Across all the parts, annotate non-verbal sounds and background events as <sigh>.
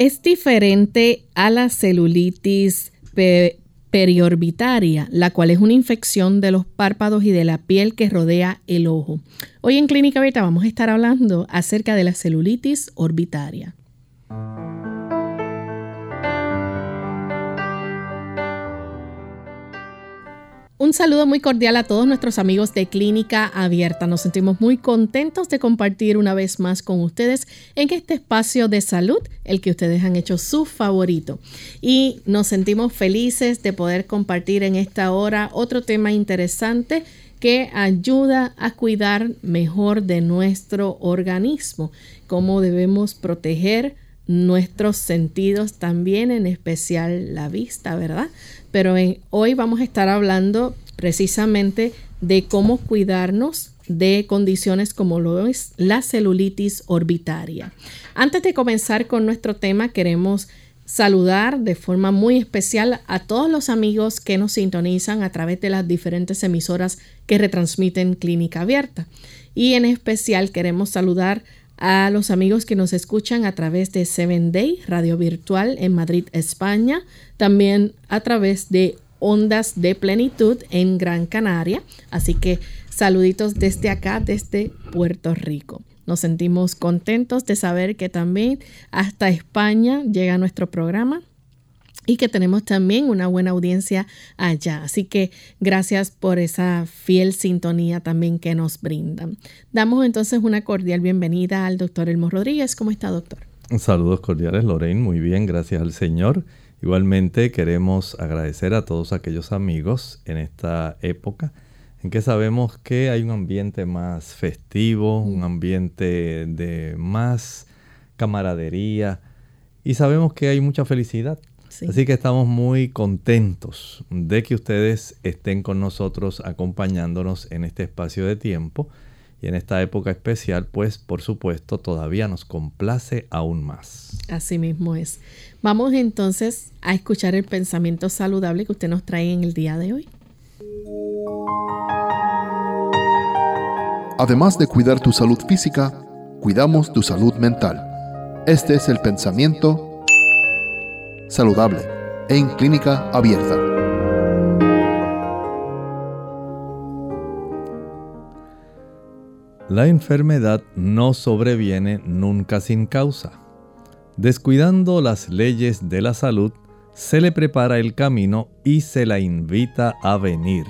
Es diferente a la celulitis periorbitaria, la cual es una infección de los párpados y de la piel que rodea el ojo. Hoy en Clínica Beta vamos a estar hablando acerca de la celulitis orbitaria. Un saludo muy cordial a todos nuestros amigos de Clínica Abierta. Nos sentimos muy contentos de compartir una vez más con ustedes en este espacio de salud, el que ustedes han hecho su favorito. Y nos sentimos felices de poder compartir en esta hora otro tema interesante que ayuda a cuidar mejor de nuestro organismo, cómo debemos proteger nuestros sentidos también, en especial la vista, ¿verdad? Pero hoy vamos a estar hablando precisamente de cómo cuidarnos de condiciones como la celulitis orbitaria. Antes de comenzar con nuestro tema, queremos saludar de forma muy especial a todos los amigos que nos sintonizan a través de las diferentes emisoras que retransmiten Clínica Abierta. Y en especial queremos saludar a los amigos que nos escuchan a través de Seven Day, radio virtual en Madrid, España, también a través de Ondas de Plenitud en Gran Canaria. Así que saluditos desde acá, desde Puerto Rico. Nos sentimos contentos de saber que también hasta España llega nuestro programa y que tenemos también una buena audiencia allá. Así que gracias por esa fiel sintonía también que nos brindan. Damos entonces una cordial bienvenida al doctor Elmo Rodríguez. ¿Cómo está, doctor? Saludos cordiales, Lorraine. Muy bien, gracias al Señor. Igualmente queremos agradecer a todos aquellos amigos en esta época en que sabemos que hay un ambiente más festivo, un ambiente de más camaradería y sabemos que hay mucha felicidad Así que estamos muy contentos de que ustedes estén con nosotros acompañándonos en este espacio de tiempo y en esta época especial, pues por supuesto todavía nos complace aún más. Así mismo es. Vamos entonces a escuchar el pensamiento saludable que usted nos trae en el día de hoy. Además de cuidar tu salud física, cuidamos tu salud mental. Este es el pensamiento saludable en clínica abierta. La enfermedad no sobreviene nunca sin causa. Descuidando las leyes de la salud, se le prepara el camino y se la invita a venir.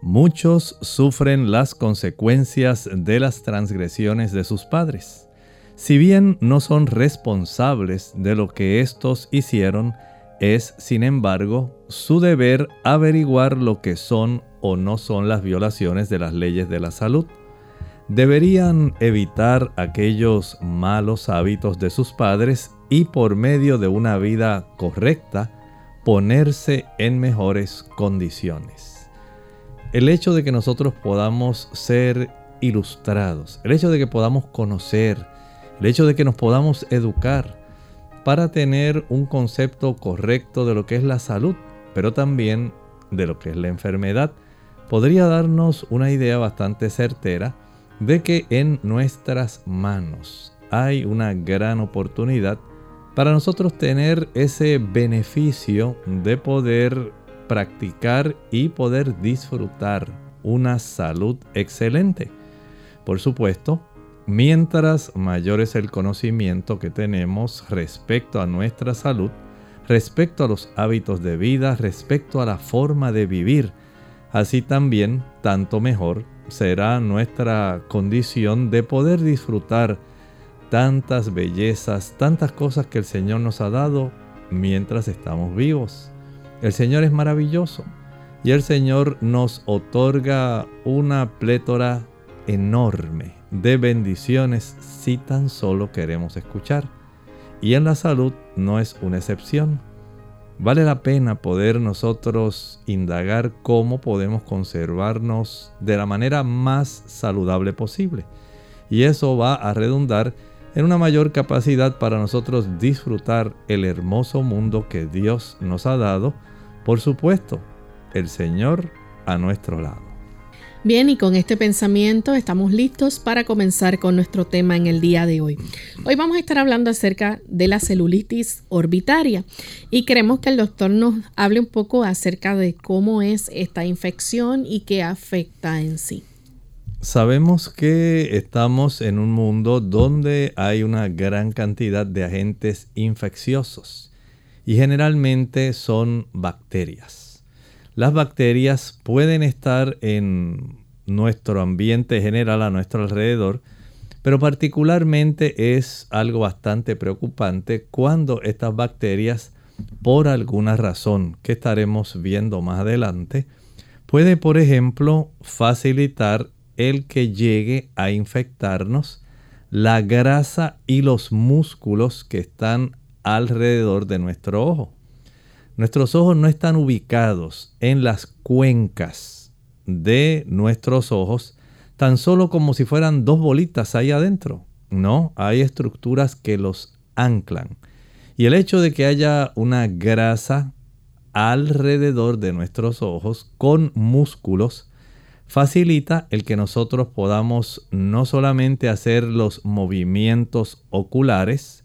Muchos sufren las consecuencias de las transgresiones de sus padres. Si bien no son responsables de lo que éstos hicieron, es, sin embargo, su deber averiguar lo que son o no son las violaciones de las leyes de la salud. Deberían evitar aquellos malos hábitos de sus padres y por medio de una vida correcta ponerse en mejores condiciones. El hecho de que nosotros podamos ser ilustrados, el hecho de que podamos conocer, el hecho de que nos podamos educar para tener un concepto correcto de lo que es la salud, pero también de lo que es la enfermedad, podría darnos una idea bastante certera de que en nuestras manos hay una gran oportunidad para nosotros tener ese beneficio de poder practicar y poder disfrutar una salud excelente. Por supuesto, Mientras mayor es el conocimiento que tenemos respecto a nuestra salud, respecto a los hábitos de vida, respecto a la forma de vivir, así también tanto mejor será nuestra condición de poder disfrutar tantas bellezas, tantas cosas que el Señor nos ha dado mientras estamos vivos. El Señor es maravilloso y el Señor nos otorga una plétora enorme de bendiciones si tan solo queremos escuchar. Y en la salud no es una excepción. Vale la pena poder nosotros indagar cómo podemos conservarnos de la manera más saludable posible. Y eso va a redundar en una mayor capacidad para nosotros disfrutar el hermoso mundo que Dios nos ha dado. Por supuesto, el Señor a nuestro lado. Bien, y con este pensamiento estamos listos para comenzar con nuestro tema en el día de hoy. Hoy vamos a estar hablando acerca de la celulitis orbitaria y queremos que el doctor nos hable un poco acerca de cómo es esta infección y qué afecta en sí. Sabemos que estamos en un mundo donde hay una gran cantidad de agentes infecciosos y generalmente son bacterias. Las bacterias pueden estar en nuestro ambiente general a nuestro alrededor, pero particularmente es algo bastante preocupante cuando estas bacterias, por alguna razón que estaremos viendo más adelante, puede, por ejemplo, facilitar el que llegue a infectarnos la grasa y los músculos que están alrededor de nuestro ojo. Nuestros ojos no están ubicados en las cuencas de nuestros ojos tan solo como si fueran dos bolitas ahí adentro. No, hay estructuras que los anclan. Y el hecho de que haya una grasa alrededor de nuestros ojos con músculos facilita el que nosotros podamos no solamente hacer los movimientos oculares,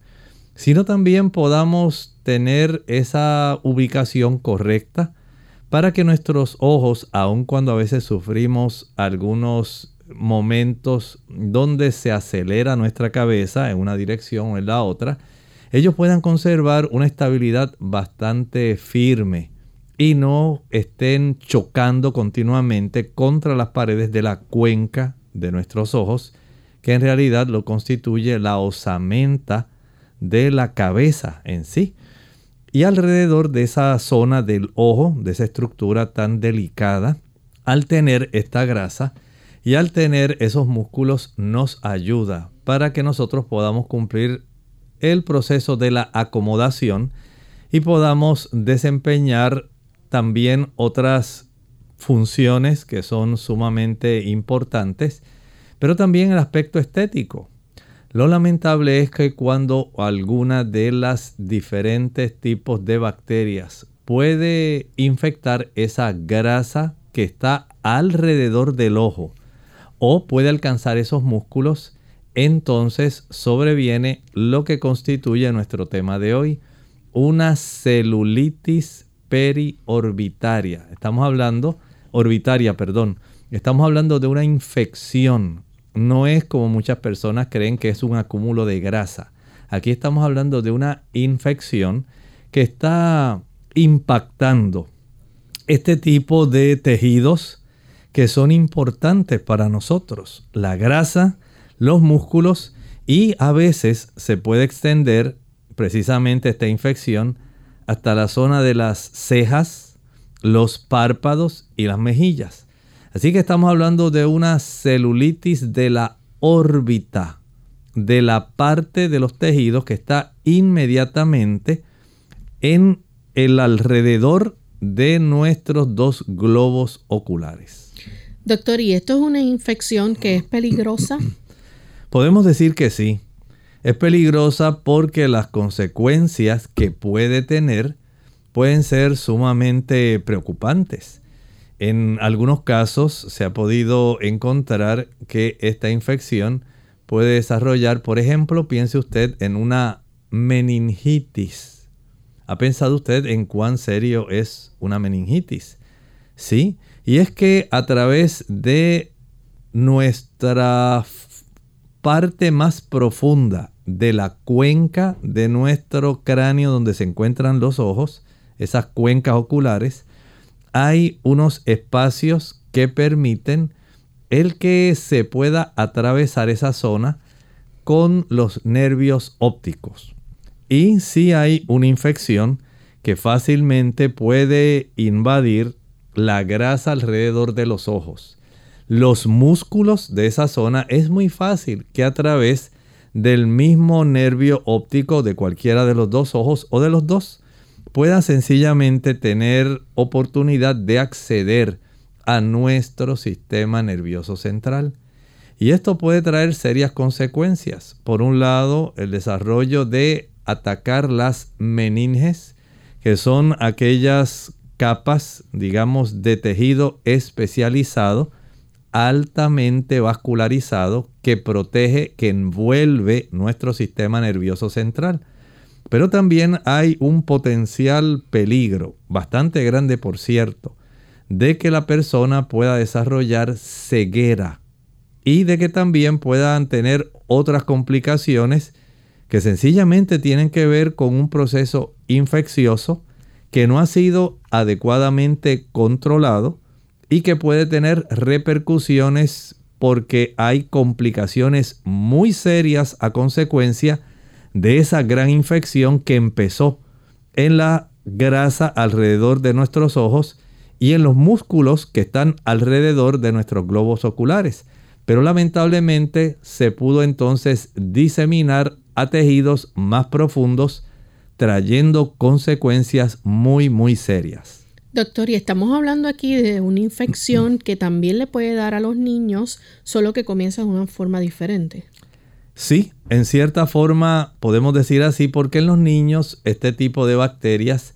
sino también podamos tener esa ubicación correcta para que nuestros ojos, aun cuando a veces sufrimos algunos momentos donde se acelera nuestra cabeza en una dirección o en la otra, ellos puedan conservar una estabilidad bastante firme y no estén chocando continuamente contra las paredes de la cuenca de nuestros ojos, que en realidad lo constituye la osamenta de la cabeza en sí. Y alrededor de esa zona del ojo, de esa estructura tan delicada, al tener esta grasa y al tener esos músculos nos ayuda para que nosotros podamos cumplir el proceso de la acomodación y podamos desempeñar también otras funciones que son sumamente importantes, pero también el aspecto estético. Lo lamentable es que cuando alguna de las diferentes tipos de bacterias puede infectar esa grasa que está alrededor del ojo o puede alcanzar esos músculos, entonces sobreviene lo que constituye nuestro tema de hoy, una celulitis periorbitaria. Estamos hablando, orbitaria, perdón. Estamos hablando de una infección no es como muchas personas creen que es un acúmulo de grasa. Aquí estamos hablando de una infección que está impactando este tipo de tejidos que son importantes para nosotros. La grasa, los músculos y a veces se puede extender precisamente esta infección hasta la zona de las cejas, los párpados y las mejillas. Así que estamos hablando de una celulitis de la órbita, de la parte de los tejidos que está inmediatamente en el alrededor de nuestros dos globos oculares. Doctor, ¿y esto es una infección que es peligrosa? <clears throat> Podemos decir que sí. Es peligrosa porque las consecuencias que puede tener pueden ser sumamente preocupantes. En algunos casos se ha podido encontrar que esta infección puede desarrollar, por ejemplo, piense usted en una meningitis. ¿Ha pensado usted en cuán serio es una meningitis? Sí, y es que a través de nuestra parte más profunda de la cuenca de nuestro cráneo donde se encuentran los ojos, esas cuencas oculares, hay unos espacios que permiten el que se pueda atravesar esa zona con los nervios ópticos. Y si hay una infección que fácilmente puede invadir la grasa alrededor de los ojos, los músculos de esa zona, es muy fácil que a través del mismo nervio óptico de cualquiera de los dos ojos o de los dos pueda sencillamente tener oportunidad de acceder a nuestro sistema nervioso central. Y esto puede traer serias consecuencias. Por un lado, el desarrollo de atacar las meninges, que son aquellas capas, digamos, de tejido especializado, altamente vascularizado, que protege, que envuelve nuestro sistema nervioso central. Pero también hay un potencial peligro, bastante grande por cierto, de que la persona pueda desarrollar ceguera y de que también puedan tener otras complicaciones que sencillamente tienen que ver con un proceso infeccioso que no ha sido adecuadamente controlado y que puede tener repercusiones porque hay complicaciones muy serias a consecuencia de esa gran infección que empezó en la grasa alrededor de nuestros ojos y en los músculos que están alrededor de nuestros globos oculares pero lamentablemente se pudo entonces diseminar a tejidos más profundos, trayendo consecuencias muy, muy serias. Doctor, y estamos hablando aquí de una infección que también le puede dar a los niños, solo que comienza de una forma diferente. Sí, en cierta forma podemos decir así, porque en los niños este tipo de bacterias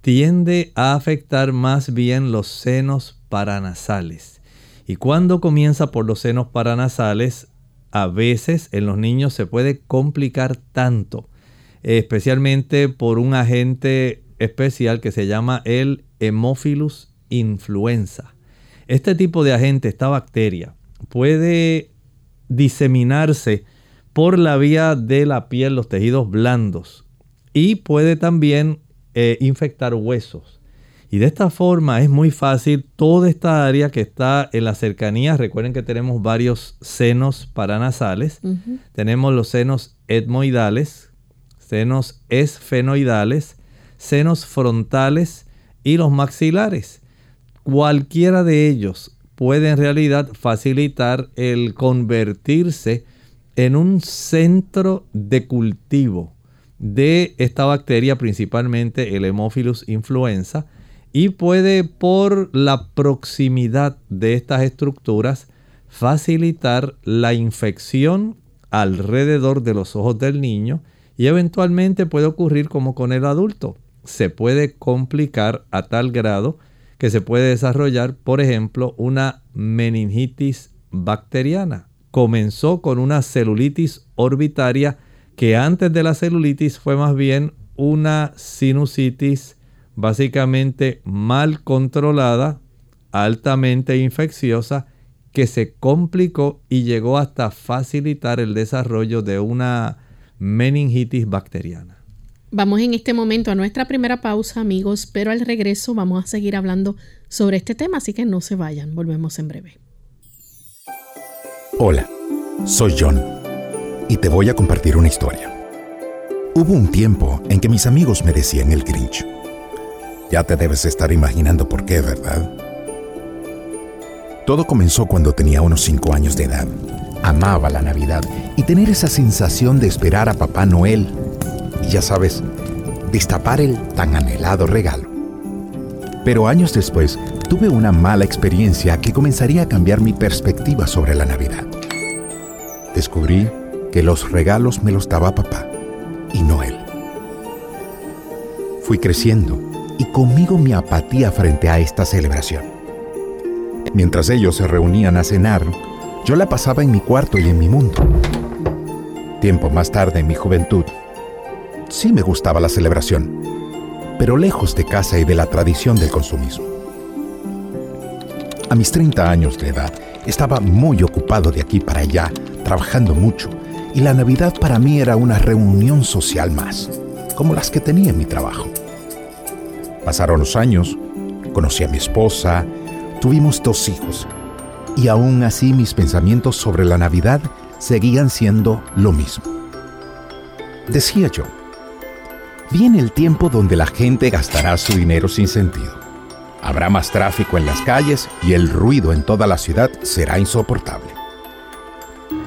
tiende a afectar más bien los senos paranasales y cuando comienza por los senos paranasales, a veces en los niños se puede complicar tanto, especialmente por un agente especial que se llama el Hemophilus influenza. Este tipo de agente, esta bacteria, puede diseminarse por la vía de la piel, los tejidos blandos, y puede también eh, infectar huesos. Y de esta forma es muy fácil toda esta área que está en la cercanía. Recuerden que tenemos varios senos paranasales. Tenemos los senos etmoidales, senos esfenoidales, senos frontales y los maxilares. Cualquiera de ellos puede en realidad facilitar el convertirse en un centro de cultivo de esta bacteria, principalmente el Hemophilus influenza y puede por la proximidad de estas estructuras facilitar la infección alrededor de los ojos del niño y eventualmente puede ocurrir como con el adulto. Se puede complicar a tal grado que se puede desarrollar, por ejemplo, una meningitis bacteriana. Comenzó con una celulitis orbitaria que antes de la celulitis fue más bien una sinusitis básicamente mal controlada, altamente infecciosa, que se complicó y llegó hasta facilitar el desarrollo de una meningitis bacteriana. Vamos en este momento a nuestra primera pausa, amigos, pero al regreso vamos a seguir hablando sobre este tema, así que no se vayan, volvemos en breve. Hola, soy John y te voy a compartir una historia. Hubo un tiempo en que mis amigos me decían el Grinch ya te debes estar imaginando por qué, ¿verdad? Todo comenzó cuando tenía unos 5 años de edad. Amaba la Navidad y tener esa sensación de esperar a Papá Noel. Y ya sabes, destapar el tan anhelado regalo. Pero años después tuve una mala experiencia que comenzaría a cambiar mi perspectiva sobre la Navidad. Descubrí que los regalos me los daba papá y no él. Fui creciendo y conmigo mi apatía frente a esta celebración. Mientras ellos se reunían a cenar, yo la pasaba en mi cuarto y en mi mundo. Tiempo más tarde, en mi juventud, sí me gustaba la celebración, pero lejos de casa y de la tradición del consumismo. A mis 30 años de edad, estaba muy ocupado de aquí para allá, trabajando mucho, y la Navidad para mí era una reunión social más, como las que tenía en mi trabajo. Pasaron los años, conocí a mi esposa, tuvimos dos hijos y aún así mis pensamientos sobre la Navidad seguían siendo lo mismo. Decía yo, viene el tiempo donde la gente gastará su dinero sin sentido. Habrá más tráfico en las calles y el ruido en toda la ciudad será insoportable.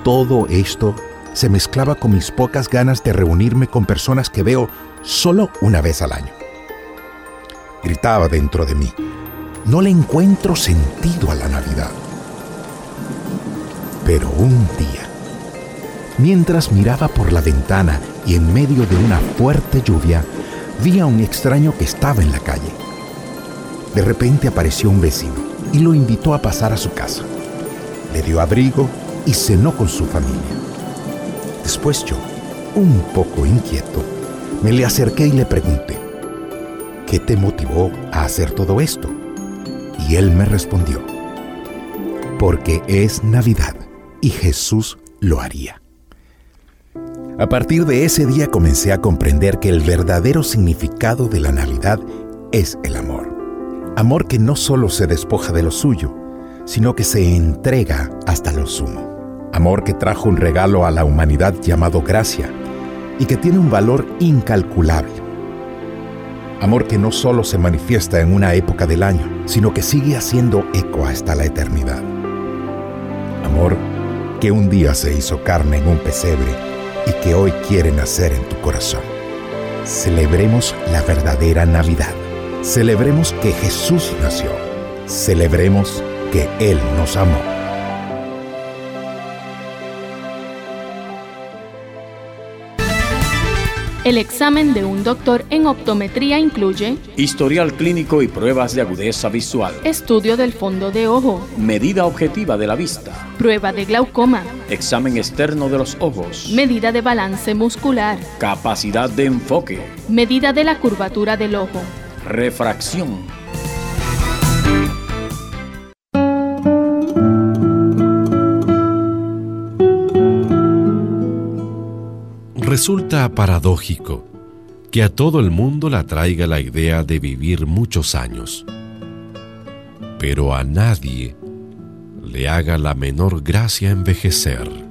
Todo esto se mezclaba con mis pocas ganas de reunirme con personas que veo solo una vez al año. Gritaba dentro de mí, no le encuentro sentido a la Navidad. Pero un día, mientras miraba por la ventana y en medio de una fuerte lluvia, vi a un extraño que estaba en la calle. De repente apareció un vecino y lo invitó a pasar a su casa. Le dio abrigo y cenó con su familia. Después yo, un poco inquieto, me le acerqué y le pregunté, ¿qué te motivó a hacer todo esto? Y él me respondió, porque es Navidad y Jesús lo haría. A partir de ese día comencé a comprender que el verdadero significado de la Navidad es el amor. Amor que no solo se despoja de lo suyo, sino que se entrega hasta lo sumo amor que trajo un regalo a la humanidad llamado gracia y que tiene un valor incalculable. Amor que no solo se manifiesta en una época del año, sino que sigue haciendo eco hasta la eternidad. Amor que un día se hizo carne en un pesebre que hoy quiere nacer en tu corazón. Celebremos la verdadera Navidad. Celebremos que Jesús nació. Celebremos que Él nos amó. El examen de un doctor en optometría incluye historial clínico y pruebas de agudeza visual, estudio del fondo de ojo, medida objetiva de la vista, prueba de glaucoma, examen externo de los ojos, medida de balance muscular, capacidad de enfoque, medida de la curvatura del ojo, refracción Resulta paradójico que a todo el mundo le atraiga la idea de vivir muchos años, pero a nadie le haga la menor gracia envejecer.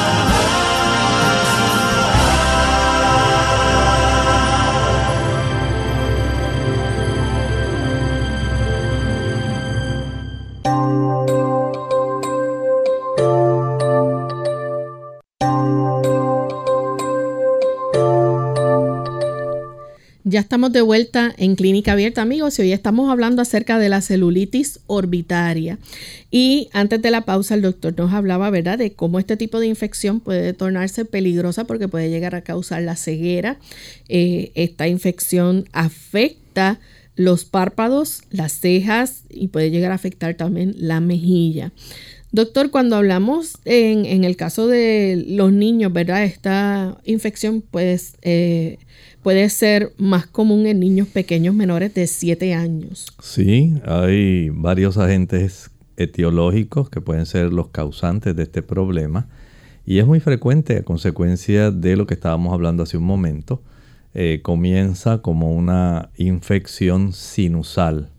Ya estamos de vuelta en Clínica Abierta, amigos, y hoy estamos hablando acerca de la celulitis orbitaria. Y antes de la pausa, el doctor nos hablaba, ¿verdad?, de cómo este tipo de infección puede tornarse peligrosa porque puede llegar a causar la ceguera. Eh, esta infección afecta los párpados, las cejas y puede llegar a afectar también la mejilla. Doctor, cuando hablamos en, el caso de los niños, ¿verdad? Esta infección, pues... Eh, puede ser más común en niños pequeños menores de 7 años. Sí, hay varios agentes etiológicos que pueden ser los causantes de este problema y es muy frecuente a consecuencia de lo que estábamos hablando hace un momento. Eh, comienza como una infección sinusal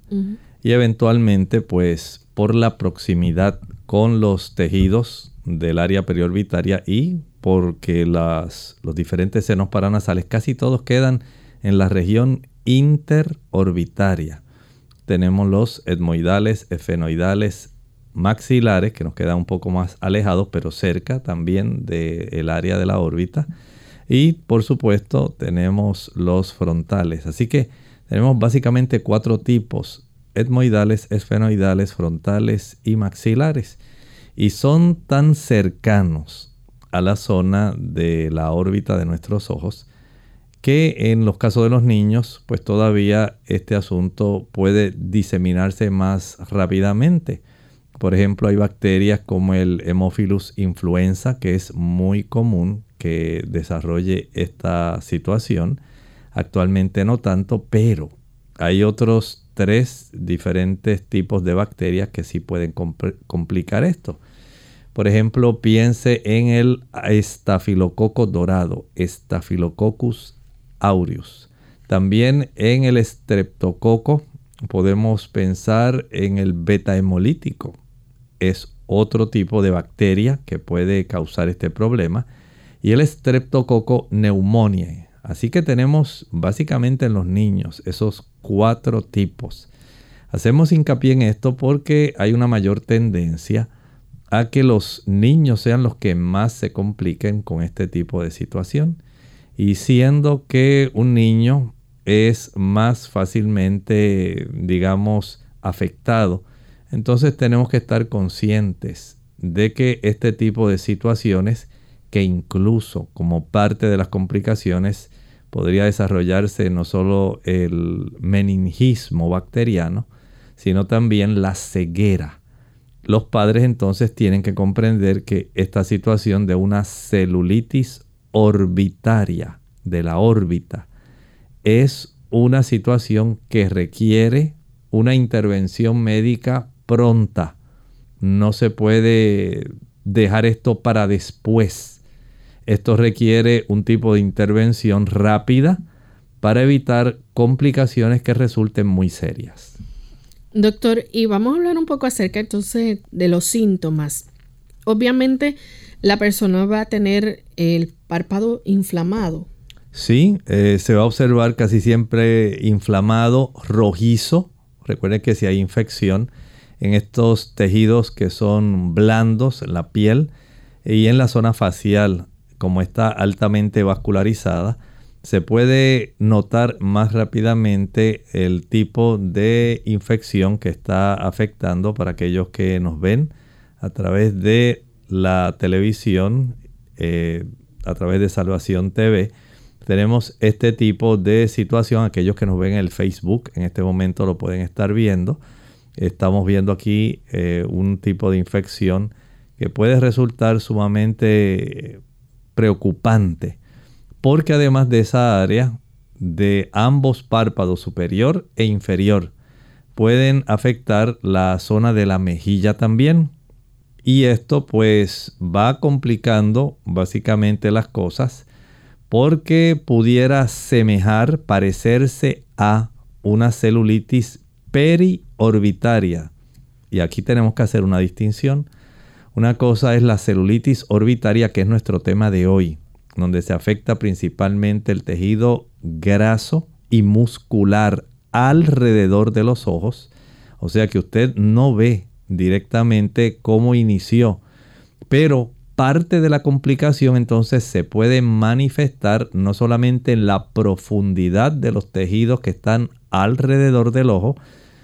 y eventualmente pues por la proximidad con los tejidos del área periorbitaria y porque los diferentes senos paranasales casi todos quedan en la región interorbitaria. Tenemos los etmoidales, efenoidales, maxilares, que nos quedan un poco más alejados, pero cerca también del área de la órbita. Y por supuesto tenemos los frontales. Así que tenemos básicamente cuatro tipos, etmoidales, esfenoidales, frontales y maxilares. Y son tan cercanos a la zona de la órbita de nuestros ojos que en los casos de los niños, pues todavía este asunto puede diseminarse más rápidamente. Por ejemplo, hay bacterias como el Hemophilus influenza, que es muy común que desarrolle esta situación. Actualmente no tanto, pero hay otros tres diferentes tipos de bacterias que sí pueden complicar esto. Por ejemplo, piense en el estafilococo dorado, Staphylococcus aureus. También en el estreptococo podemos pensar en el beta hemolítico. Es otro tipo de bacteria que puede causar este problema. Y el estreptococo pneumoniae. Así que tenemos básicamente en los niños esos cuatro tipos. Hacemos hincapié en esto porque hay una mayor tendencia a que los niños sean los que más se compliquen con este tipo de situación. Y siendo que un niño es más fácilmente, digamos, afectado, entonces tenemos que estar conscientes de que este tipo de situaciones, que incluso como parte de las complicaciones podría desarrollarse no solo el meningismo bacteriano, sino también la ceguera los padres entonces tienen que comprender que esta situación de una celulitis orbitaria de la órbita es una situación que requiere una intervención médica pronta. No se puede dejar esto para después. Esto requiere un tipo de intervención rápida para evitar complicaciones que resulten muy serias. Doctor, y vamos a hablar un poco acerca entonces de los síntomas. Obviamente la persona va a tener el párpado inflamado. Sí, eh, se va a observar casi siempre inflamado, rojizo. Recuerden que si hay infección en estos tejidos que son blandos, en la piel y en la zona facial, como está altamente vascularizada, se puede notar más rápidamente el tipo de infección que está afectando para aquellos que nos ven a través de la televisión, eh, a través de Salvación TV. Tenemos este tipo de situación, aquellos que nos ven en el Facebook en este momento lo pueden estar viendo. Estamos viendo aquí eh, un tipo de infección que puede resultar sumamente preocupante porque además de esa área de ambos párpados superior e inferior pueden afectar la zona de la mejilla también. Y esto pues va complicando básicamente las cosas porque pudiera semejar, parecerse a una celulitis periorbitaria. Y aquí tenemos que hacer una distinción. Una cosa es la celulitis orbitaria, que es nuestro tema de hoy donde se afecta principalmente el tejido graso y muscular alrededor de los ojos. O sea que usted no ve directamente cómo inició, pero parte de la complicación entonces se puede manifestar no solamente en la profundidad de los tejidos que están alrededor del ojo,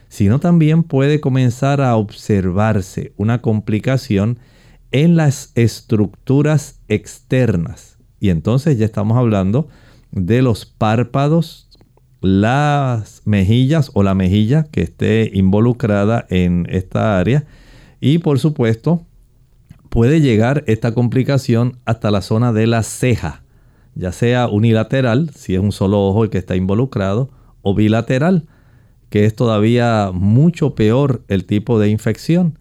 sino también puede comenzar a observarse una complicación en las estructuras externas y entonces ya estamos hablando de los párpados, las mejillas o la mejilla que esté involucrada en esta área. Y por supuesto, puede llegar esta complicación hasta la zona de la ceja, ya sea unilateral, si es un solo ojo el que está involucrado, o bilateral, que es todavía mucho peor el tipo de infección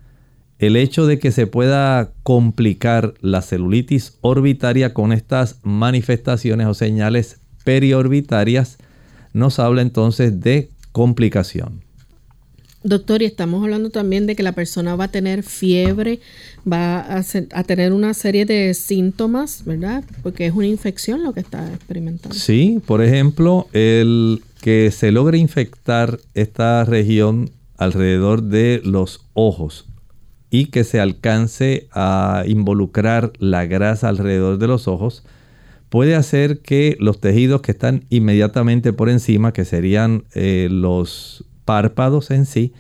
el hecho de que se pueda complicar la celulitis orbitaria con estas manifestaciones o señales periorbitarias nos habla entonces de complicación. Doctor, y estamos hablando también de que la persona va a tener fiebre, va a, a, tener una serie de síntomas, ¿verdad? Porque es una infección lo que está experimentando. Sí, por ejemplo, el que se logre infectar esta región alrededor de los ojos y que se alcance a involucrar la grasa alrededor de los ojos, puede hacer que los tejidos que están inmediatamente por encima, que serían eh, los párpados en sí,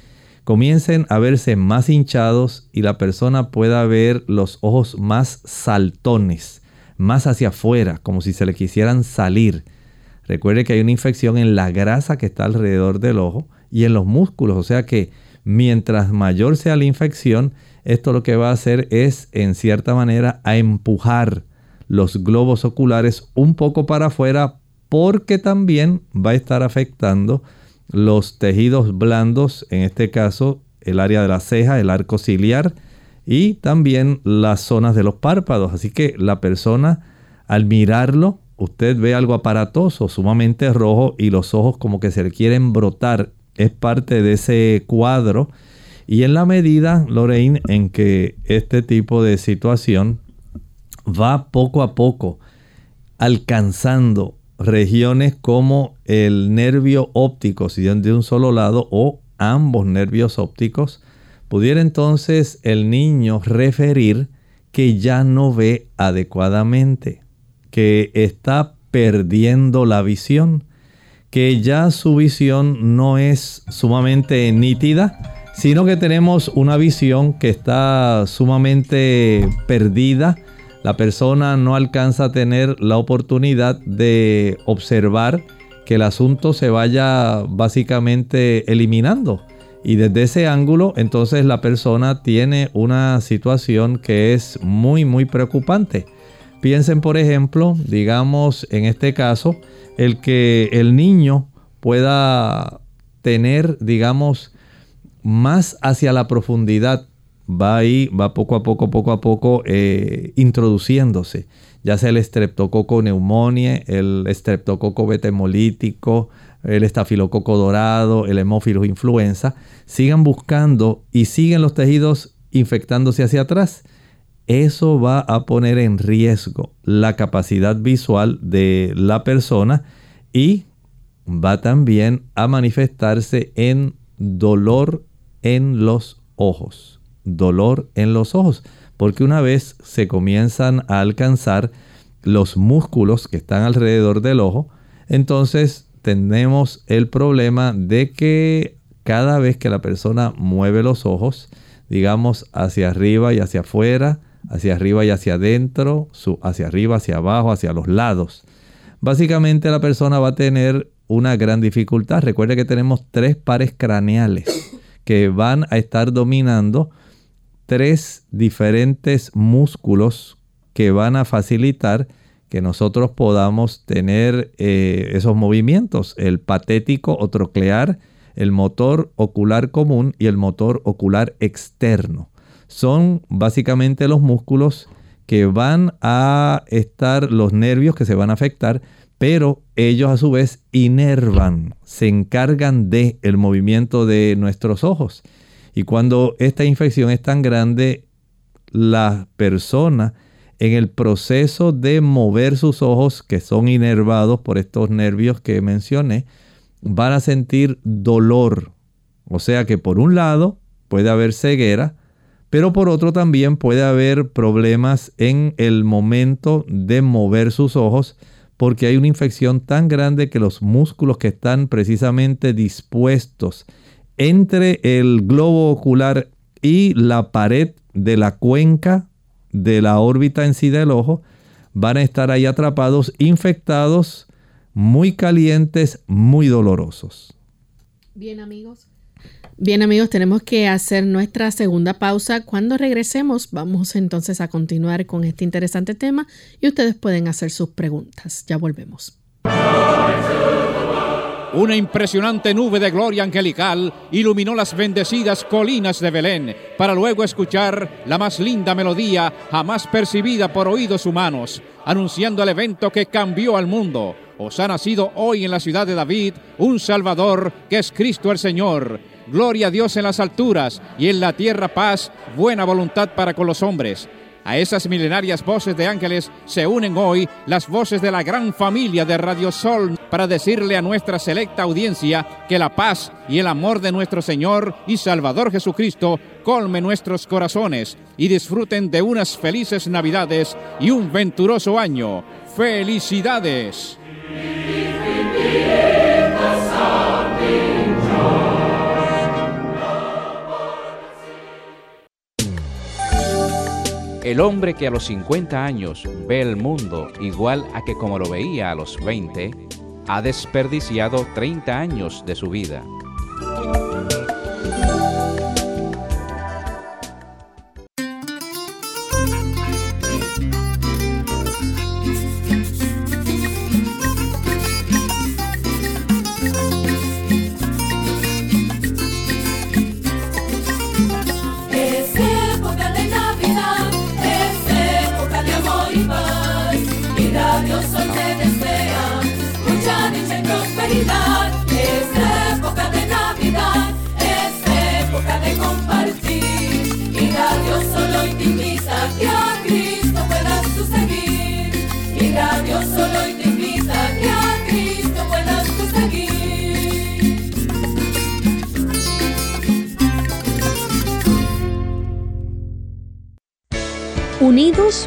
comiencen a verse más hinchados y la persona pueda ver los ojos más saltones, más hacia afuera, como si se le quisieran salir. Recuerde que hay una infección en la grasa que está alrededor del ojo y en los músculos. O sea que mientras mayor sea la infección, esto lo que va a hacer es, en cierta manera, a empujar los globos oculares un poco para afuera porque también va a estar afectando los tejidos blandos, en este caso el área de la ceja, el arco ciliar y también las zonas de los párpados. Así que la persona al mirarlo, usted ve algo aparatoso, sumamente rojo y los ojos como que se le quieren brotar. Es parte de ese cuadro. Y en la medida, Lorraine, en que este tipo de situación va poco a poco alcanzando regiones como el nervio óptico, si de un solo lado, o ambos nervios ópticos, pudiera entonces el niño referir que ya no ve adecuadamente, que está perdiendo la visión, que ya su visión no es sumamente nítida, sino que tenemos una visión que está sumamente perdida, la persona no alcanza a tener la oportunidad de observar que el asunto se vaya básicamente eliminando. Y desde ese ángulo, entonces la persona tiene una situación que es muy, muy preocupante. Piensen, por ejemplo, digamos en este caso, el que el niño pueda tener, digamos, más hacia la profundidad va ahí, va poco a poco, poco a poco eh, introduciéndose. Ya sea el estreptococo neumonía, el estreptococo betemolítico, el estafilococo dorado, el hemófilos influenza, sigan buscando y siguen los tejidos infectándose hacia atrás. Eso va a poner en riesgo la capacidad visual de la persona y va también a manifestarse en dolor en los ojos dolor en los ojos, porque una vez se comienzan a alcanzar los músculos que están alrededor del ojo, entonces tenemos el problema de que cada vez que la persona mueve los ojos, digamos hacia arriba y hacia afuera, hacia arriba y hacia adentro, hacia arriba, hacia abajo, hacia los lados, básicamente la persona va a tener una gran dificultad. Recuerde que tenemos tres pares craneales que van a estar dominando tres diferentes músculos que van a facilitar que nosotros podamos tener eh, esos movimientos, el patético o troclear, el motor ocular común y el motor ocular externo. Son básicamente los músculos que van a estar, los nervios que se van a afectar, pero ellos a su vez inervan, se encargan de el movimiento de nuestros ojos. Y cuando esta infección es tan grande, la persona en el proceso de mover sus ojos, que son inervados por estos nervios que mencioné, van a sentir dolor. O sea que por un lado puede haber ceguera, pero por otro también puede haber problemas en el momento de mover sus ojos, porque hay una infección tan grande que los músculos que están precisamente dispuestos entre el globo ocular y la pared de la cuenca de la órbita en sí del ojo van a estar ahí atrapados, infectados, muy calientes, muy dolorosos. Bien amigos. Bien amigos, tenemos que hacer nuestra segunda pausa. Cuando regresemos vamos entonces a continuar con este interesante tema y ustedes pueden hacer sus preguntas. Ya volvemos. Una impresionante nube de gloria angelical iluminó las bendecidas colinas de Belén, para luego escuchar la más linda melodía jamás percibida por oídos humanos, anunciando el evento que cambió al mundo. Os ha nacido hoy en la ciudad de David un Salvador que es Cristo el Señor. Gloria a Dios en las alturas y en la tierra paz, buena voluntad para con los hombres. A esas milenarias voces de ángeles se unen hoy las voces de la gran familia de Radio Sol para decirle a nuestra selecta audiencia que la paz y el amor de nuestro Señor y Salvador Jesucristo colme nuestros corazones y disfruten de unas felices Navidades y un venturoso año. ¡Felicidades! El hombre que a los 50 años ve el mundo igual a que como lo veía a los 20, ha desperdiciado 30 años de su vida.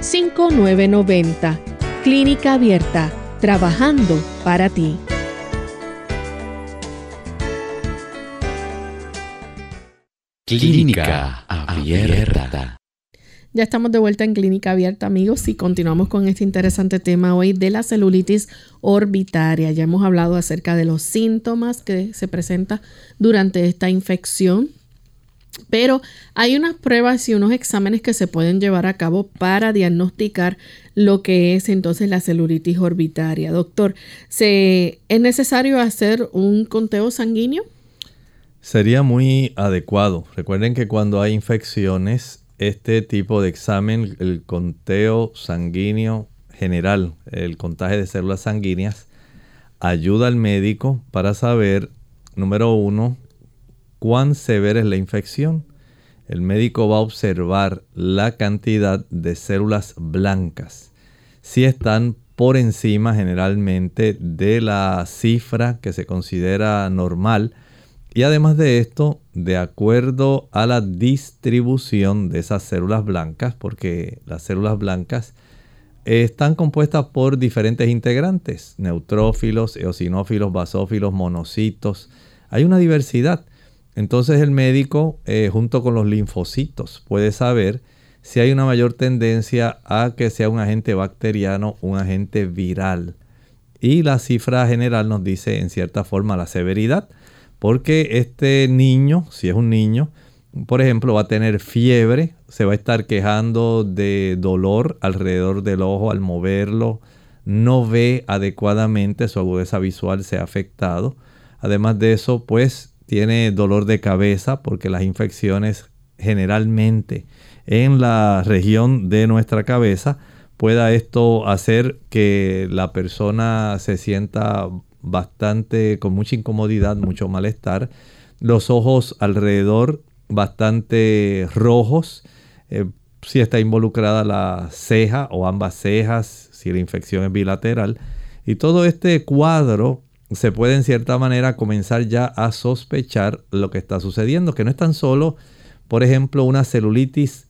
787-282-5990. Clínica Abierta, trabajando para ti. Clínica Abierta. Ya estamos de vuelta en Clínica Abierta, amigos, y continuamos con este interesante tema hoy de la celulitis orbitaria. Ya hemos hablado acerca de los síntomas que se presenta durante esta infección, pero hay unas pruebas y unos exámenes que se pueden llevar a cabo para diagnosticar lo que es entonces la celulitis orbitaria. Doctor, ¿se, ¿es necesario hacer un conteo sanguíneo? Sería muy adecuado. Recuerden que cuando hay infecciones este tipo de examen, el conteo sanguíneo general, el contagio de células sanguíneas, ayuda al médico para saber, número uno, cuán severa es la infección. El médico va a observar la cantidad de células blancas. Si están por encima generalmente de la cifra que se considera normal, y además de esto, de acuerdo a la distribución de esas células blancas, porque las células blancas están compuestas por diferentes integrantes, neutrófilos, eosinófilos, basófilos, monocitos. Hay una diversidad. Entonces el médico, eh, junto con los linfocitos, puede saber si hay una mayor tendencia a que sea un agente bacteriano, un agente viral. Y la cifra general nos dice en cierta forma la severidad. Porque este niño, si es un niño, por ejemplo, va a tener fiebre, se va a estar quejando de dolor alrededor del ojo al moverlo, no ve adecuadamente, su agudeza visual se ha afectado. Además de eso, pues tiene dolor de cabeza porque las infecciones generalmente en la región de nuestra cabeza pueda esto hacer que la persona se sienta bastante con mucha incomodidad, mucho malestar. Los ojos alrededor bastante rojos. Eh, si está involucrada la ceja o ambas cejas, si la infección es bilateral. Y todo este cuadro se puede en cierta manera comenzar ya a sospechar lo que está sucediendo, que no es tan solo, por ejemplo, una celulitis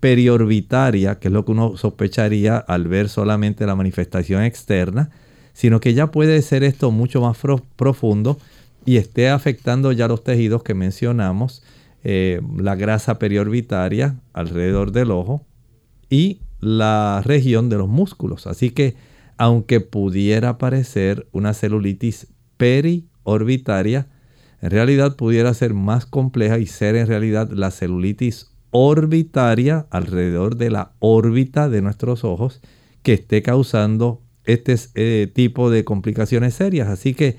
periorbitaria, que es lo que uno sospecharía al ver solamente la manifestación externa, sino que ya puede ser esto mucho más profundo y esté afectando ya los tejidos que mencionamos, eh, la grasa periorbitaria alrededor del ojo y la región de los músculos. Así que aunque pudiera parecer una celulitis periorbitaria, en realidad pudiera ser más compleja y ser en realidad la celulitis orbitaria alrededor de la órbita de nuestros ojos que esté causando este eh, tipo de complicaciones serias. Así que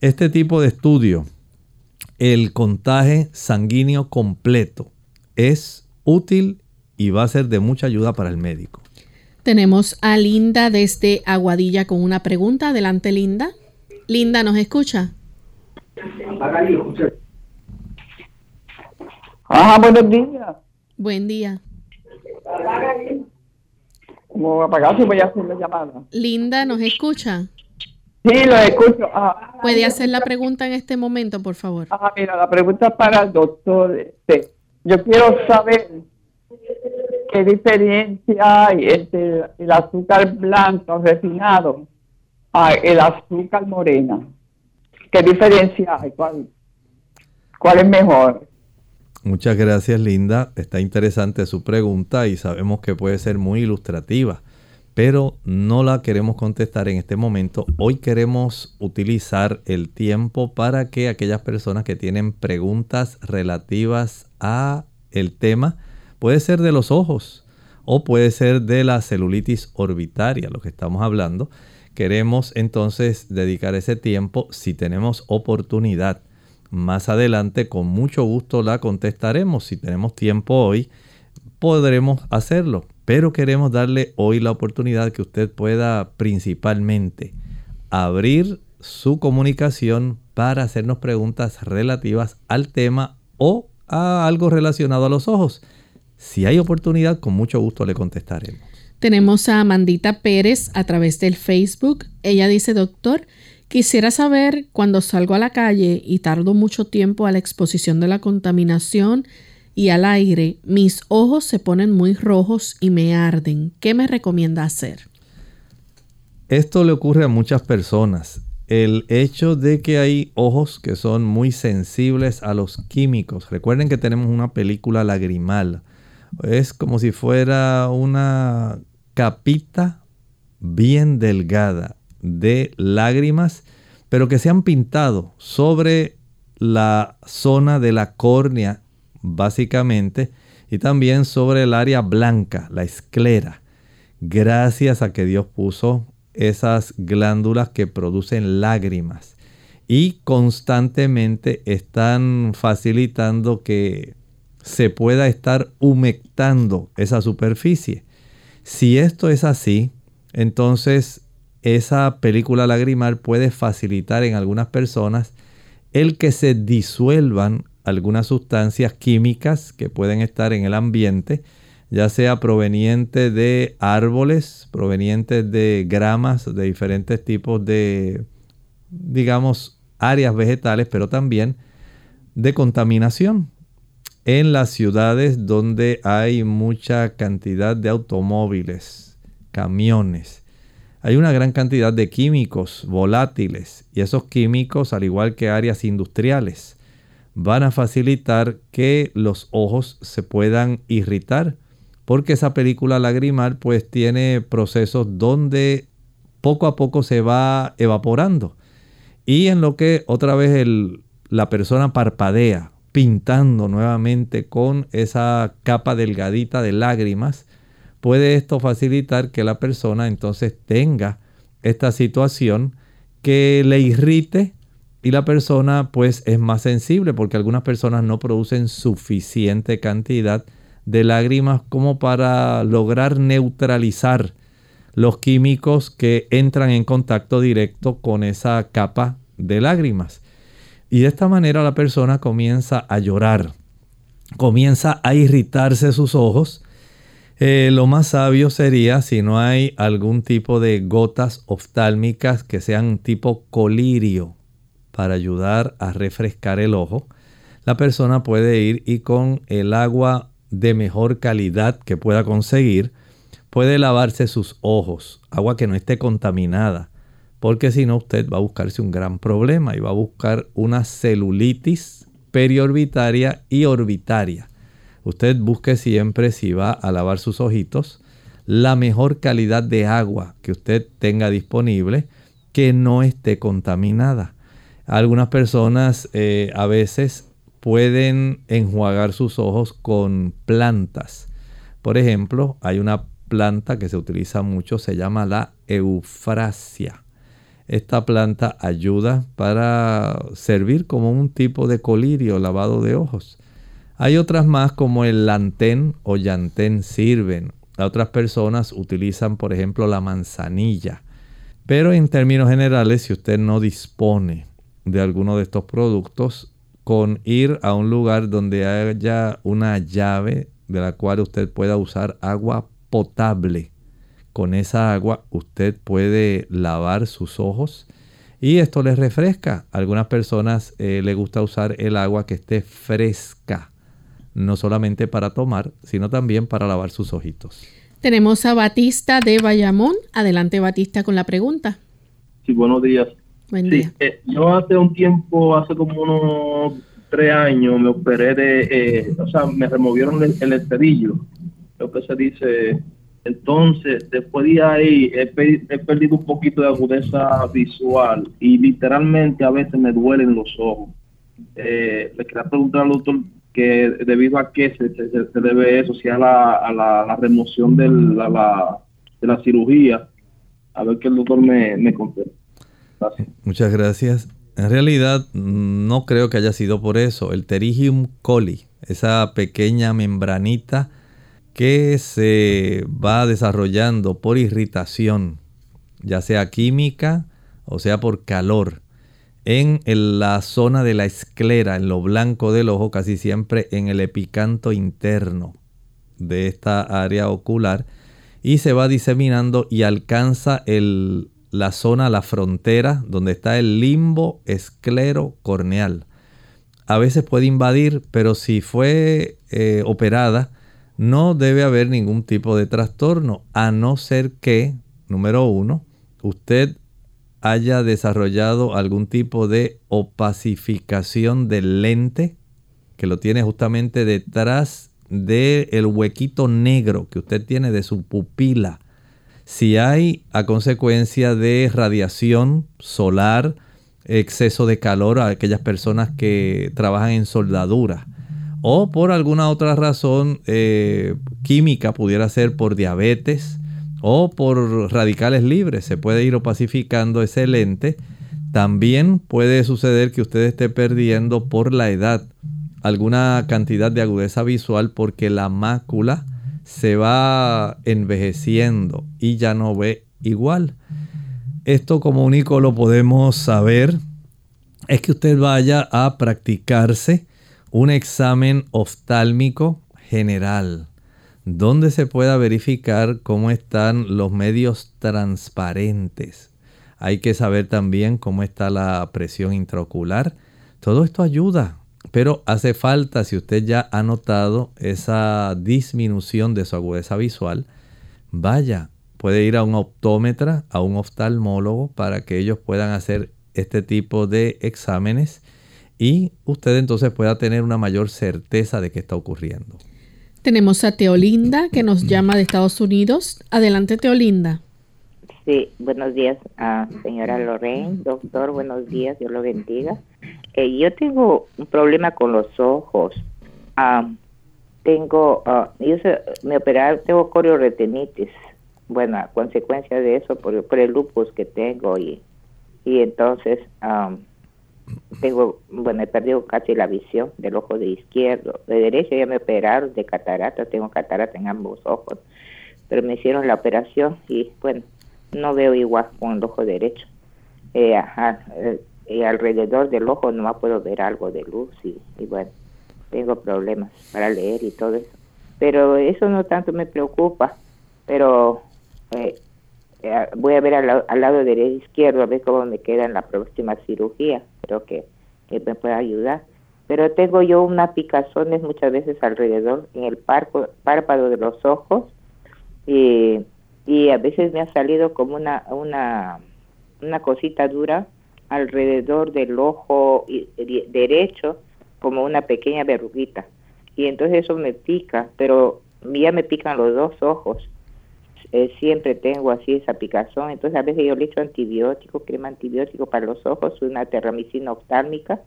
este tipo de estudio, el contaje sanguíneo completo, es útil y va a ser de mucha ayuda para el médico. Tenemos a Linda desde Aguadilla con una pregunta. Adelante, Linda. Linda, ¿nos escucha? Ajá, buenos días. Buen día. ¿Cómo apagar si voy a hacer la llamada? Linda, ¿nos escucha? Sí, Sí, lo escucho. Ah, ¿Puede hacer la pregunta en este momento, por favor? ah, mira, la pregunta es para el doctor. Este, yo quiero saber qué diferencia hay entre el azúcar blanco refinado a el azúcar morena. ¿Qué diferencia hay? ¿Cuál, cuál es mejor? Muchas gracias, Linda. Está interesante su pregunta y sabemos que puede ser muy ilustrativa, pero no la queremos contestar en este momento. Hoy queremos utilizar el tiempo para que aquellas personas que tienen preguntas relativas a el tema, puede ser de los ojos o puede ser de la celulitis orbitaria, lo que estamos hablando. Queremos entonces dedicar ese tiempo si tenemos oportunidad más adelante con mucho gusto la contestaremos. Si tenemos tiempo hoy, podremos hacerlo. Pero queremos darle hoy la oportunidad que usted pueda principalmente abrir su comunicación para hacernos preguntas relativas al tema o a algo relacionado a los ojos. Si hay oportunidad, con mucho gusto le contestaremos. Tenemos a Amandita Pérez a través del Facebook. Ella dice, doctor, Quisiera saber cuando salgo a la calle y tardo mucho tiempo a la exposición de la contaminación y al aire, mis ojos se ponen muy rojos y me arden. ¿Qué me recomienda hacer? Esto le ocurre a muchas personas. El hecho de que hay ojos que son muy sensibles a los químicos. Recuerden que tenemos una película lagrimal. Es como si fuera una capita bien delgada de lágrimas, pero que se han pintado sobre la zona de la córnea, básicamente, y también sobre el área blanca, la esclera, gracias a que Dios puso esas glándulas que producen lágrimas. Y constantemente están facilitando que se pueda estar humectando esa superficie. Si esto es así, entonces esa película lagrimal puede facilitar en algunas personas el que se disuelvan algunas sustancias químicas que pueden estar en el ambiente, ya sea proveniente de árboles, provenientes de gramas, de diferentes tipos de, digamos, áreas vegetales, pero también de contaminación. En las ciudades donde hay mucha cantidad de automóviles, camiones, hay una gran cantidad de químicos volátiles y esos químicos, al igual que áreas industriales, van a facilitar que los ojos se puedan irritar porque esa película lagrimal pues tiene procesos donde poco a poco se va evaporando. Y en lo que otra vez la persona parpadea pintando nuevamente con esa capa delgadita de lágrimas puede esto facilitar que la persona entonces tenga esta situación que le irrite y la persona pues es más sensible porque algunas personas no producen suficiente cantidad de lágrimas como para lograr neutralizar los químicos que entran en contacto directo con esa capa de lágrimas. Y de esta manera la persona comienza a llorar, comienza a irritarse sus ojos eh, lo más sabio sería si no hay algún tipo de gotas oftálmicas que sean tipo colirio para ayudar a refrescar el ojo. La persona puede ir y con el agua de mejor calidad que pueda conseguir, puede lavarse sus ojos, agua que no esté contaminada, porque si no usted va a buscarse un gran problema y va a buscar una celulitis periorbitaria y orbitaria Usted busque siempre si va a lavar sus ojitos la mejor calidad de agua que usted tenga disponible que no esté contaminada. Algunas personas eh, a veces pueden enjuagar sus ojos con plantas. Por ejemplo, hay una planta que se utiliza mucho, se llama la eufrasia. Esta planta ayuda para servir como un tipo de colirio lavado de ojos. Hay otras más como el lantén o llantén sirven. Otras personas utilizan, por ejemplo, la manzanilla. Pero en términos generales, si usted no dispone de alguno de estos productos, con ir a un lugar donde haya una llave de la cual usted pueda usar agua potable. Con esa agua usted puede lavar sus ojos y esto les refresca. A algunas personas eh, les gusta usar el agua que esté fresca, no solamente para tomar, sino también para lavar sus ojitos. Tenemos a Batista de Bayamón. Adelante, Batista, con la pregunta. Sí, buenos días. Buen día. Eh, yo hace un tiempo, hace como unos tres años, me operé de, eh, o sea, me removieron el, el lo que se dice. Entonces, después de ahí, he, pe- he perdido un poquito de agudeza visual y literalmente a veces me duelen los ojos. Eh, le quería preguntar al doctor que debido a qué se, debe eso, si a la, a la, remoción del- la- la- de la cirugía, a ver que el doctor me, me conteste. Gracias. Muchas gracias. En realidad no creo que haya sido por eso. El Pterigium coli, esa pequeña membranita que se va desarrollando por irritación, ya sea química o sea por calor, en la zona de la esclera, en lo blanco del ojo, casi siempre en el epicanto interno de esta área ocular, y se va diseminando y alcanza el, la zona, la frontera, donde está el limbo esclero corneal. A veces puede invadir, pero si fue eh, operada, no debe haber ningún tipo de trastorno, a no ser que, número uno, usted haya desarrollado algún tipo de opacificación del lente, que lo tiene justamente detrás del huequito negro que usted tiene de su pupila. Si hay a consecuencia de radiación solar, exceso de calor a aquellas personas que trabajan en soldadura, o por alguna otra razón eh, química, pudiera ser por diabetes o por radicales libres, se puede ir opacificando ese lente. También puede suceder que usted esté perdiendo por la edad alguna cantidad de agudeza visual porque la mácula se va envejeciendo y ya no ve igual. Esto como único lo podemos saber es que usted vaya a practicarse un examen oftálmico general donde se pueda verificar cómo están los medios transparentes. Hay que saber también cómo está la presión intraocular. Todo esto ayuda, pero hace falta, si usted ya ha notado esa disminución de su agudeza visual, vaya, puede ir a un optómetra, a un oftalmólogo, para que ellos puedan hacer este tipo de exámenes y usted entonces pueda tener una mayor certeza de qué está ocurriendo. Tenemos a Teolinda que nos llama de Estados Unidos. Adelante, Teolinda. Sí, buenos días, ah, señora Lorraine, doctor, buenos días, Dios lo bendiga. Eh, yo tengo un problema con los ojos. Ah, tengo, ah, yo se- me operaron, tengo corioretinitis. Bueno, a consecuencia de eso, por, por el lupus que tengo y, y entonces am, tengo, bueno, he perdido casi la visión del ojo de izquierdo. De derecho ya me operaron de catarata, tengo catarata en ambos ojos, pero me hicieron la operación y bueno, no veo igual con el ojo derecho. Eh, ajá, eh, y alrededor del ojo no puedo ver algo de luz y, y bueno, tengo problemas para leer y todo eso. Pero eso no tanto me preocupa, pero eh, eh, voy a ver al, al lado derecho izquierdo a ver cómo me queda en la próxima cirugía. Creo que, me puede ayudar. Pero tengo yo unas picazones muchas veces alrededor en el parco- párpado de los ojos y, y a veces me ha salido como una, una, una cosita dura alrededor del ojo derecho como una pequeña verruguita y entonces eso me pica pero ya me pican los dos ojos Eh, siempre tengo así esa picazón entonces a veces yo le echo antibiótico crema antibiótico para los ojos una terramicina oftálmica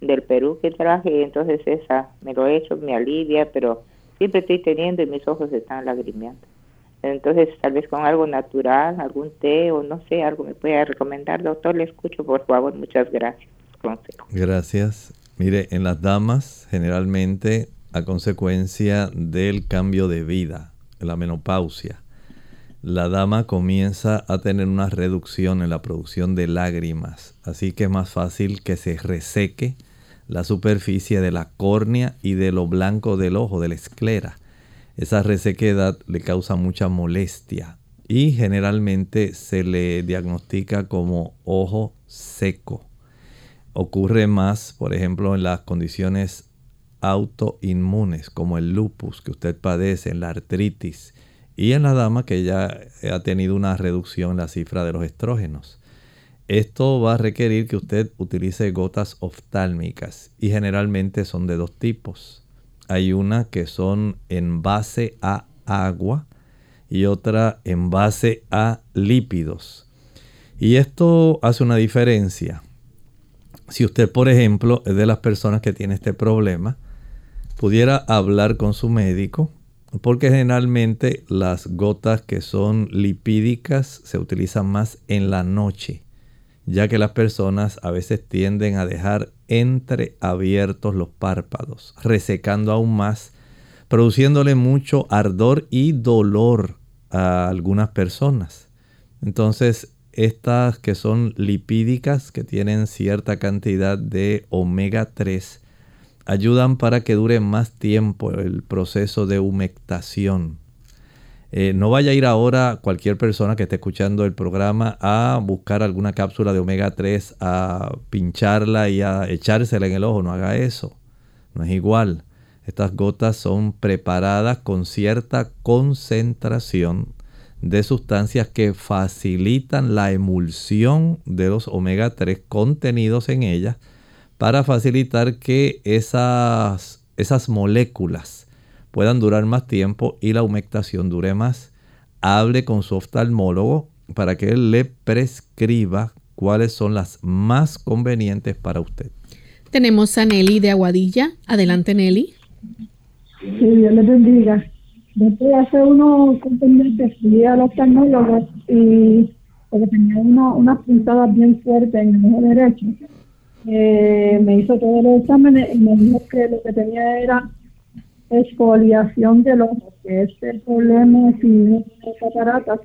del Perú que traje entonces esa me lo he hecho me alivia pero siempre estoy teniendo y mis ojos están lagrimeando entonces, tal vez con algo natural, algún té o no sé, algo me pueda recomendar, doctor. Le escucho, por favor. Muchas gracias. Consejo. Gracias. Mire, en las damas, generalmente a consecuencia del cambio de vida, la menopausia, la dama comienza a tener una reducción en la producción de lágrimas. Así que es más fácil que se reseque la superficie de la córnea y de lo blanco del ojo, de la esclera. Esa resequedad le causa mucha molestia y generalmente se le diagnostica como ojo seco. Ocurre más, por ejemplo, en las condiciones autoinmunes como el lupus que usted padece, en la artritis y en la dama que ya ha tenido una reducción en la cifra de los estrógenos. Esto va a requerir que usted utilice gotas oftálmicas y generalmente son de dos tipos. Hay una que son en base a agua y otra en base a lípidos. Y esto hace una diferencia. Si usted, por ejemplo, es de las personas que tiene este problema, pudiera hablar con su médico, porque generalmente las gotas que son lipídicas se utilizan más en la noche, ya que las personas a veces tienden a dejar entreabiertos los párpados, resecando aún más, produciéndole mucho ardor y dolor a algunas personas. Entonces, estas que son lipídicas, que tienen cierta cantidad de omega 3, ayudan para que dure más tiempo el proceso de humectación. Eh, no vaya a ir ahora cualquier persona que esté escuchando el programa a buscar alguna cápsula de omega 3, a pincharla y a echársela en el ojo. No haga eso. No es igual. Estas gotas son preparadas con cierta concentración de sustancias que facilitan la emulsión de los omega 3 contenidos en ellas para facilitar que esas, esas moléculas puedan durar más tiempo y la humectación dure más. Hable con su oftalmólogo para que él le prescriba cuáles son las más convenientes para usted. Tenemos a Nelly de Aguadilla. Adelante, Nelly. Sí, Dios le bendiga. Después de hace unos meses fui al oftalmólogo y porque tenía una, unas puntadas bien fuertes en el ojo derecho eh, me hizo todos los exámenes y me dijo que lo que tenía era exfoliación del ojo, que es el problema si tiene cataratas,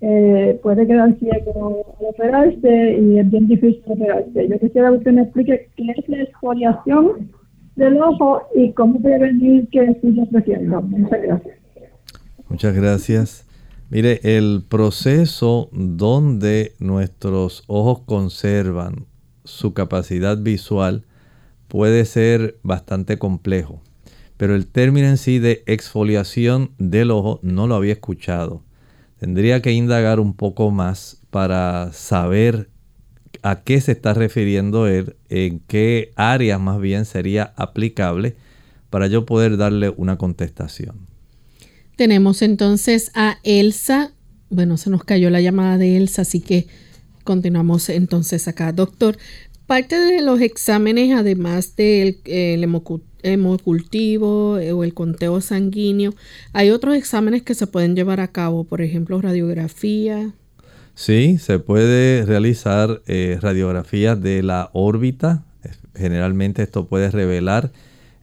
eh, puede quedar ciego al operarse y es bien difícil operarse. Yo quisiera que usted me explique qué es la exfoliación del ojo y cómo prevenir que siga creciendo. Muchas gracias. Muchas gracias. Mire, el proceso donde nuestros ojos conservan su capacidad visual puede ser bastante complejo. Pero el término en sí de exfoliación del ojo no lo había escuchado. Tendría que indagar un poco más para saber a qué se está refiriendo él, en qué área más bien sería aplicable para yo poder darle una contestación. Tenemos entonces a Elsa. Bueno, se nos cayó la llamada de Elsa, así que Continuamos entonces acá, doctor. Parte de los exámenes, además del hemocultivo eh, o el conteo sanguíneo, hay otros exámenes que se pueden llevar a cabo, por ejemplo, radiografía. Sí, se puede realizar eh, radiografía de la órbita. Generalmente esto puede revelar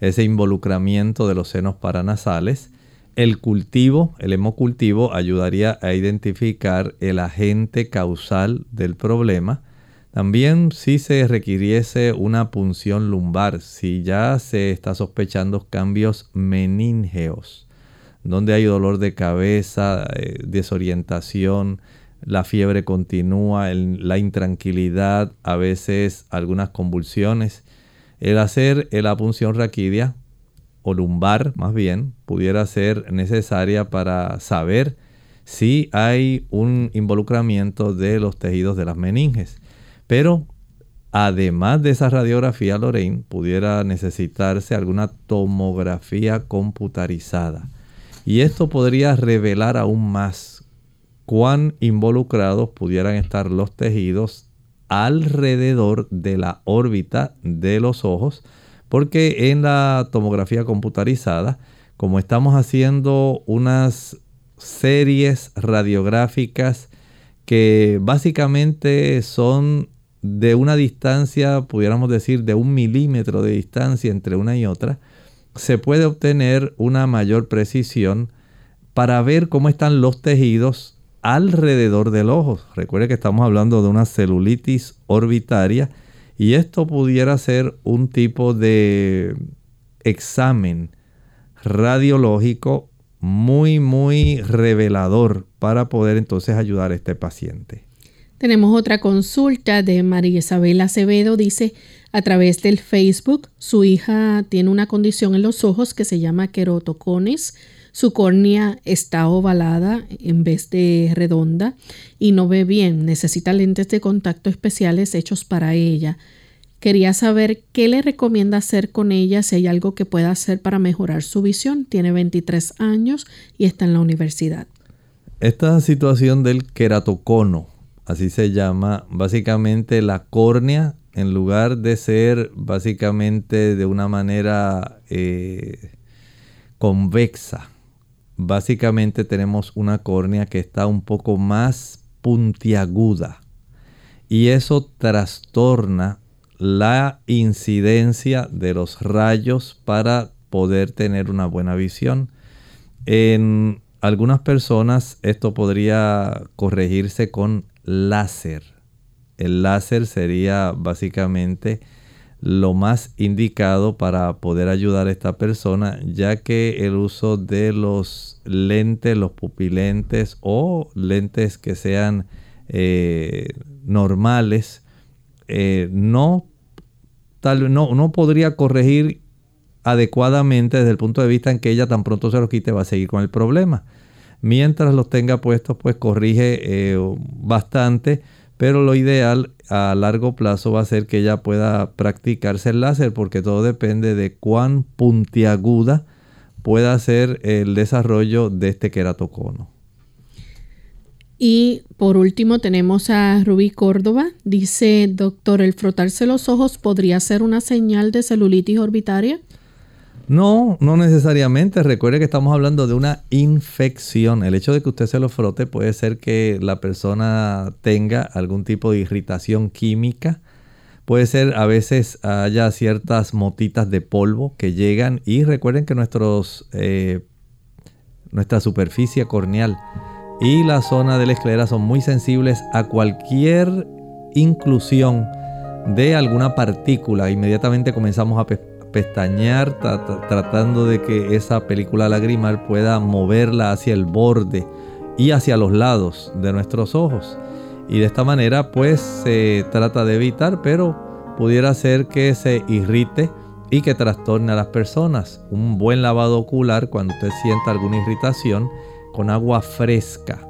ese involucramiento de los senos paranasales el cultivo, el hemocultivo, ayudaría a identificar el agente causal del problema. También si se requiriese una punción lumbar, si ya se está sospechando cambios meníngeos, donde hay dolor de cabeza, eh, desorientación, la fiebre continúa, la intranquilidad, a veces algunas convulsiones. El hacer la punción raquidia o lumbar más bien pudiera ser necesaria para saber si hay un involucramiento de los tejidos de las meninges. Pero además de esa radiografía, Lorraine, pudiera necesitarse alguna tomografía computarizada. Y esto podría revelar aún más cuán involucrados pudieran estar los tejidos alrededor de la órbita de los ojos porque en la tomografía computarizada, como estamos haciendo unas series radiográficas que básicamente son de una distancia, pudiéramos decir, de un milímetro de distancia entre una y otra, se puede obtener una mayor precisión para ver cómo están los tejidos alrededor del ojo. Recuerde que estamos hablando de una celulitis orbitaria y esto pudiera ser un tipo de examen radiológico muy, muy revelador para poder entonces ayudar a este paciente. Tenemos otra consulta de María Isabel Acevedo. Dice, a través del Facebook, su hija tiene una condición en los ojos que se llama querotocones. Su córnea está ovalada en vez de redonda y no ve bien. Necesita lentes de contacto especiales hechos para ella. Quería saber qué le recomienda hacer con ella, si hay algo que pueda hacer para mejorar su visión. Tiene 23 años y está en la universidad. Esta situación del queratocono, así se llama, básicamente la córnea, en lugar de ser básicamente de una manera eh, convexa, básicamente tenemos una córnea que está un poco más puntiaguda y eso trastorna la incidencia de los rayos para poder tener una buena visión. En algunas personas esto podría corregirse con láser. El láser sería básicamente lo más indicado para poder ayudar a esta persona, ya que el uso de los lentes, los pupilentes o lentes que sean eh, normales, eh, no, tal, no, no podría corregir adecuadamente desde el punto de vista en que ella tan pronto se los quite va a seguir con el problema. Mientras los tenga puestos, pues corrige eh, bastante, pero lo ideal a largo plazo va a ser que ella pueda practicarse el láser porque todo depende de cuán puntiaguda pueda ser el desarrollo de este queratocono. Y por último tenemos a Rubí Córdoba. Dice, doctor, ¿el frotarse los ojos podría ser una señal de celulitis orbitaria? No, no necesariamente. Recuerde que estamos hablando de una infección. El hecho de que usted se lo frote puede ser que la persona tenga algún tipo de irritación química. Puede ser a veces haya ciertas motitas de polvo que llegan y recuerden que nuestros, eh, nuestra superficie corneal y la zona de la esclera son muy sensibles a cualquier inclusión de alguna partícula. Inmediatamente comenzamos a pestañear tratando de que esa película lagrimal pueda moverla hacia el borde y hacia los lados de nuestros ojos. Y de esta manera pues se trata de evitar, pero pudiera ser que se irrite y que trastorne a las personas. Un buen lavado ocular cuando usted sienta alguna irritación con agua fresca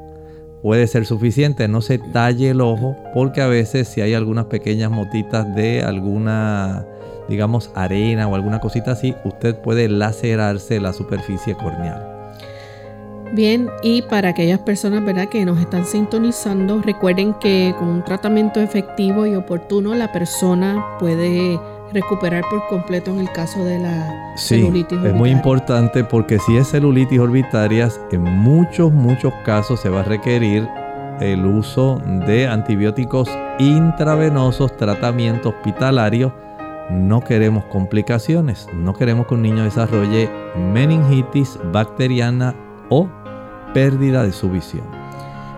puede ser suficiente. No se talle el ojo porque a veces si hay algunas pequeñas motitas de alguna, digamos, arena o alguna cosita así, usted puede lacerarse la superficie corneal. Bien, y para aquellas personas ¿verdad? que nos están sintonizando, recuerden que con un tratamiento efectivo y oportuno la persona puede recuperar por completo en el caso de la celulitis orbitaria. Es muy importante porque si es celulitis orbitaria, en muchos, muchos casos se va a requerir el uso de antibióticos intravenosos, tratamiento hospitalario. No queremos complicaciones, no queremos que un niño desarrolle meningitis bacteriana o pérdida de su visión.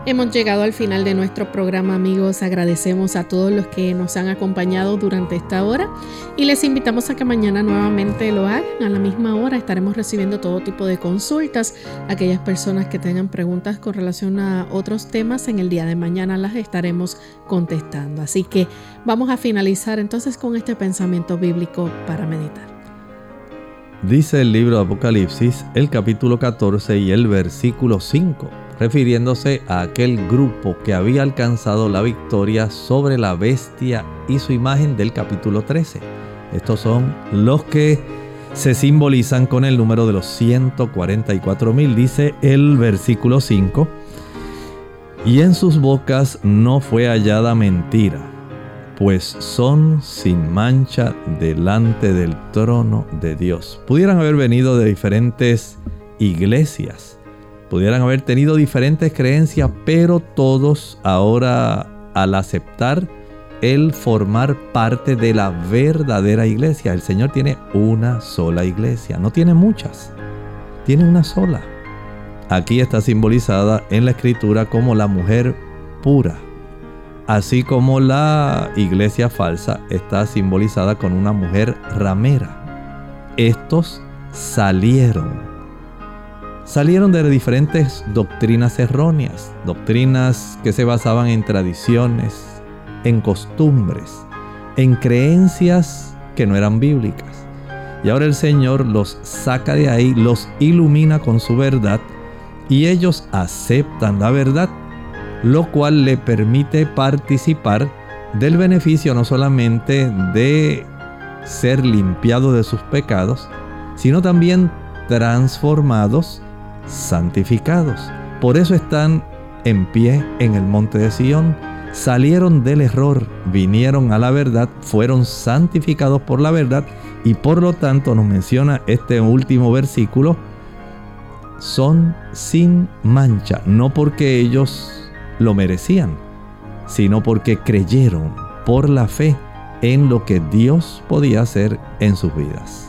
Hemos llegado al final de nuestro programa amigos, agradecemos a todos los que nos han acompañado durante esta hora y les invitamos a que mañana nuevamente lo hagan a la misma hora. Estaremos recibiendo todo tipo de consultas. Aquellas personas que tengan preguntas con relación a otros temas en el día de mañana las estaremos contestando. Así que vamos a finalizar entonces con este pensamiento bíblico para meditar. Dice el libro de Apocalipsis, el capítulo 14 y el versículo 5 refiriéndose a aquel grupo que había alcanzado la victoria sobre la bestia y su imagen del capítulo 13. Estos son los que se simbolizan con el número de los 144 mil, dice el versículo 5. Y en sus bocas no fue hallada mentira, pues son sin mancha delante del trono de Dios. Pudieran haber venido de diferentes iglesias, pudieran haber tenido diferentes creencias, pero todos ahora al aceptar el formar parte de la verdadera iglesia, el Señor tiene una sola iglesia, no tiene muchas, tiene una sola. Aquí está simbolizada en la escritura como la mujer pura, así como la iglesia falsa está simbolizada con una mujer ramera. Estos salieron salieron de diferentes doctrinas erróneas, doctrinas que se basaban en tradiciones, en costumbres, en creencias que no eran bíblicas. Y ahora el Señor los saca de ahí, los ilumina con su verdad y ellos aceptan la verdad, lo cual le permite participar del beneficio no solamente de ser limpiados de sus pecados, sino también transformados santificados. Por eso están en pie en el monte de Sión. Salieron del error, vinieron a la verdad, fueron santificados por la verdad y por lo tanto nos menciona este último versículo, son sin mancha, no porque ellos lo merecían, sino porque creyeron por la fe en lo que Dios podía hacer en sus vidas.